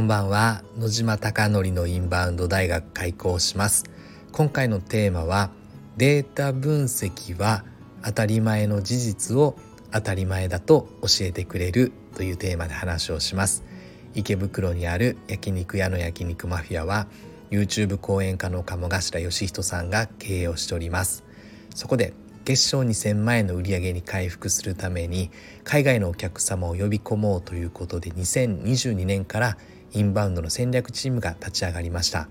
こんばんは。野島貴則のインバウンド大学開校します。今回のテーマはデータ分析は当たり前の事実を当たり前だと教えてくれるというテーマで話をします。池袋にある焼肉屋の焼肉マフィアは YouTube 講演家の鴨頭義人さんが経営をしております。そこで月賞2000万円の売り上げに回復するために海外のお客様を呼び込もうということで2022年からインバウンドの戦略チームが立ち上がりました。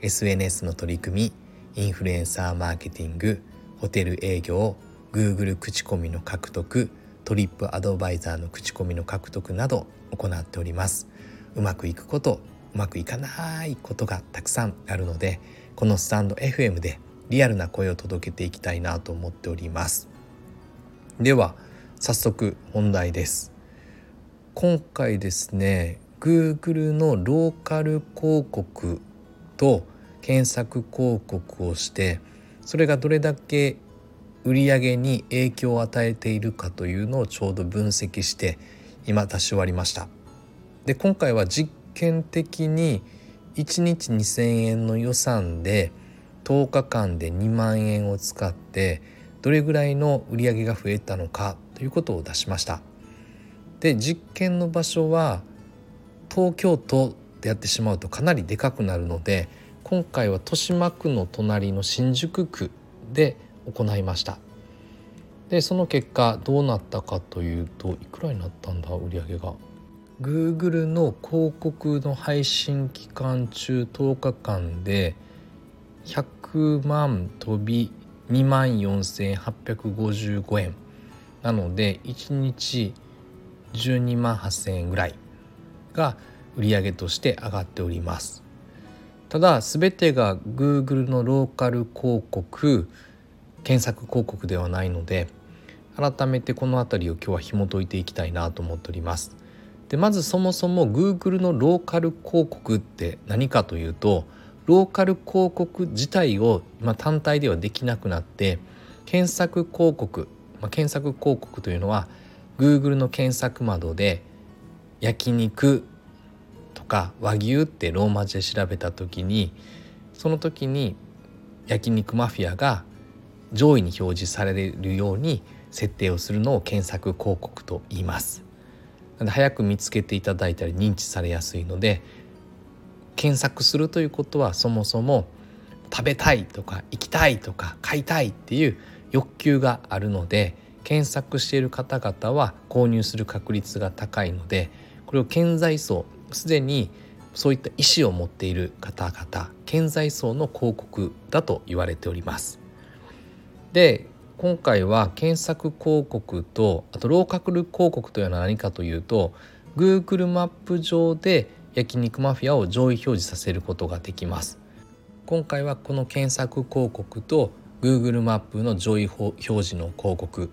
SNS の取り組みインフルエンサーマーケティングホテル営業 Google 口コミの獲得トリップアドバイザーの口コミの獲得など行っております。うまくいくことうまくいかないことがたくさんあるのでこのスタンド FM でリアルな声を届けていきたいなと思っております。では早速本題です。今回ですね Google のローカル広告と検索広告をしてそれがどれだけ売り上げに影響を与えているかというのをちょうど分析して今出し終わりました。で今回は実験的に1日2,000円の予算で10日間で2万円を使ってどれぐらいの売り上げが増えたのかということを出しました。で実験の場所は東京都でやってしまうとかなりでかくなるので今回は豊島区の隣の新宿区で行いました。でその結果どうなったかというといくらになったんだ売上が。Google の広告の配信期間中10日間で100万飛び2万4855円。なので1日12万8,000円ぐらい。が売上として上がっております。ただ全てが Google のローカル広告検索広告ではないので改めてこの辺りを今日は紐解いていきたいなと思っております。でまずそもそも Google のローカル広告って何かというとローカル広告自体を今単体ではできなくなって検索広告、まあ、検索広告というのは Google の検索窓で焼肉とか和牛ってローマ字で調べた時にその時に焼肉マフィアが上位に表示されるように設定をするのを検索広告と言います。なので早く見つけていただいたり認知されやすいので検索するということはそもそも食べたいとか行きたいとか買いたいっていう欲求があるので検索している方々は購入する確率が高いのでこれを顕在層すでにそういった意思を持っている方々顕在層の広告だと言われております。で今回は検索広告とあとローカル広告というのは何かというと Google マップ上で焼肉マフィアを上位表示させることができます今回はこの検索広告と Google マップの上位表示の広告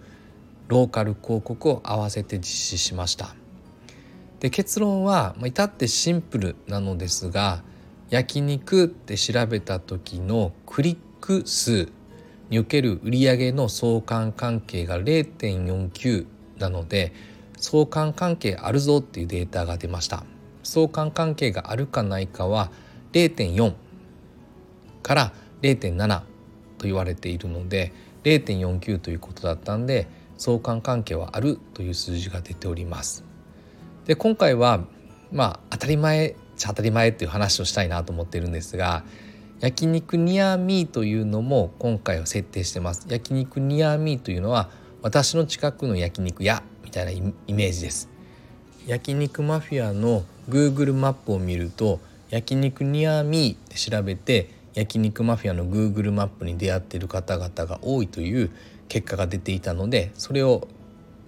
ローカル広告を合わせて実施しましたで結論は至ってシンプルなのですが焼肉って調べた時のクリック数における売上の相関関係が0.49なので相関関係あるぞっていうデータが出ました相関関係があるかないかは0.4から0.7と言われているので0.49ということだったんで相関関係はあるという数字が出ております。で今回はまあ当たり前ちゃ当たり前っていう話をしたいなと思っているんですが焼肉ニアミーというのも今回は設定してます。焼肉ニアミーというのは私の近くの焼肉屋みたいなイメージです。焼肉マフィアの Google マップを見ると焼肉ニアミーって調べて焼肉マフィアの Google マップに出会っている方々が多いという結果が出ていたのでそれを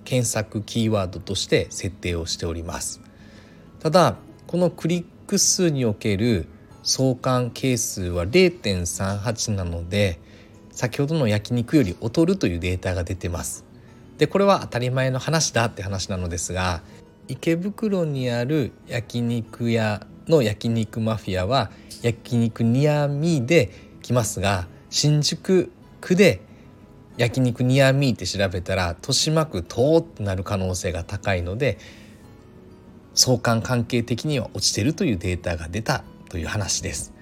検索キーワードとして設定をしております。ただこのクリック数における相関係数は0.38なので先ほどの焼肉より劣るというデータが出てます。でこれは当たり前の話だって話なのですが池袋にある焼肉屋の焼肉マフィアは焼肉ニアミーで来ますが新宿区で焼肉ニアミーって調べたら豊島区等ってなる可能性が高いので相関関係的には落ちてるというデータが出たという話です。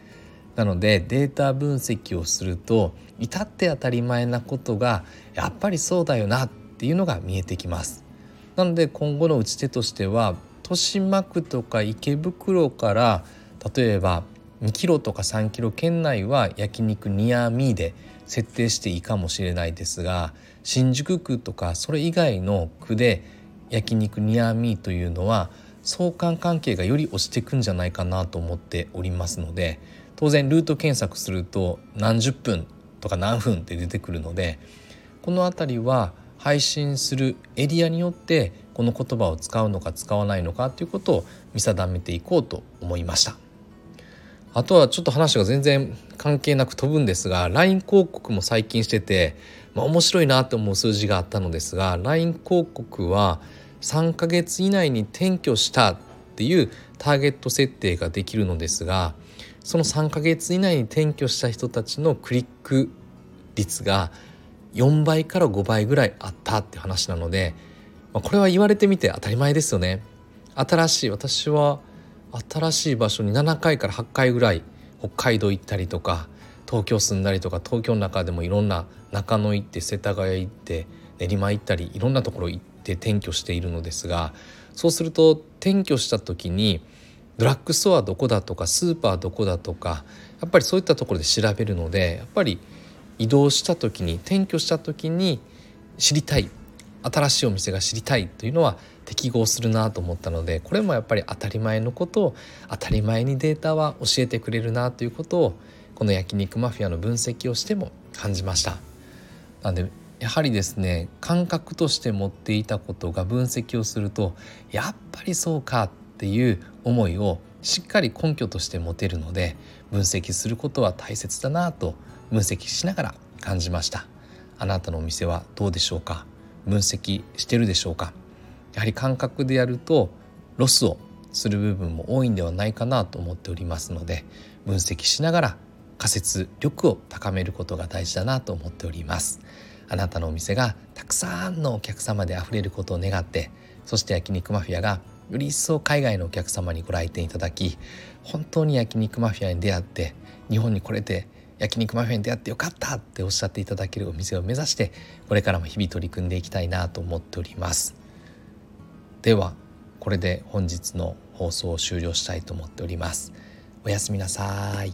なのでデータ分析をすると至って当たり前なことがやっぱりそうだよなっていうのが見えてきます。なので今後の打ち手としては豊島区とか池袋から例えば2キロとか3キロ圏内は焼肉ニアミーで設定していいかもしれないですが新宿区とかそれ以外の区で焼肉ニアミーというのは相関関係がより落ちていくんじゃないかなと思っておりますので当然ルート検索すると何十分とか何分って出てくるのでこの辺りは配信するエリアによってこの言葉を使うのか使わないのかということを見定めていこうと思いました。あとはちょっと話が全然関係なく飛ぶんですが LINE 広告も最近してて、まあ、面白いなと思う数字があったのですが LINE 広告は3ヶ月以内に転居したっていうターゲット設定ができるのですがその3ヶ月以内に転居した人たちのクリック率が4倍から5倍ぐらいあったって話なので、まあ、これは言われてみて当たり前ですよね。新しい私は新しい場所に7回から8回ぐらい北海道行ったりとか東京住んだりとか東京の中でもいろんな中野行って世田谷行って練馬行ったりいろんなところ行って転居しているのですがそうすると転居した時にドラッグストアどこだとかスーパーどこだとかやっぱりそういったところで調べるのでやっぱり移動した時に転居した時に知りたい新しいお店が知りたいというのは適合するなと思ったのでこれもやっぱり当たり前のことを当たり前にデータは教えてくれるなということをこの焼肉マフィアの分析をしても感じました。なんでやはりですね感覚として持っていたことが分析をするとやっぱりそうかっていう思いをしっかり根拠として持てるので分析することは大切だなと分析しながら感じましたあなたのお店はどうでしょうか？分析してるでしょうか。やはり感覚でやるとロスをする部分も多いんではないかなと思っておりますので分析しながら仮説力を高めることが大事だなと思っております。あなたのお店がたくさんのお客様であふれることを願ってそして焼肉マフィアがより一層海外のお客様にご来店いただき本当に焼肉マフィアに出会って日本に来れて焼肉マフィンでやってよかったっておっしゃっていただけるお店を目指してこれからも日々取り組んでいきたいなと思っております。ではこれで本日の放送を終了したいと思っております。おやすみなさい。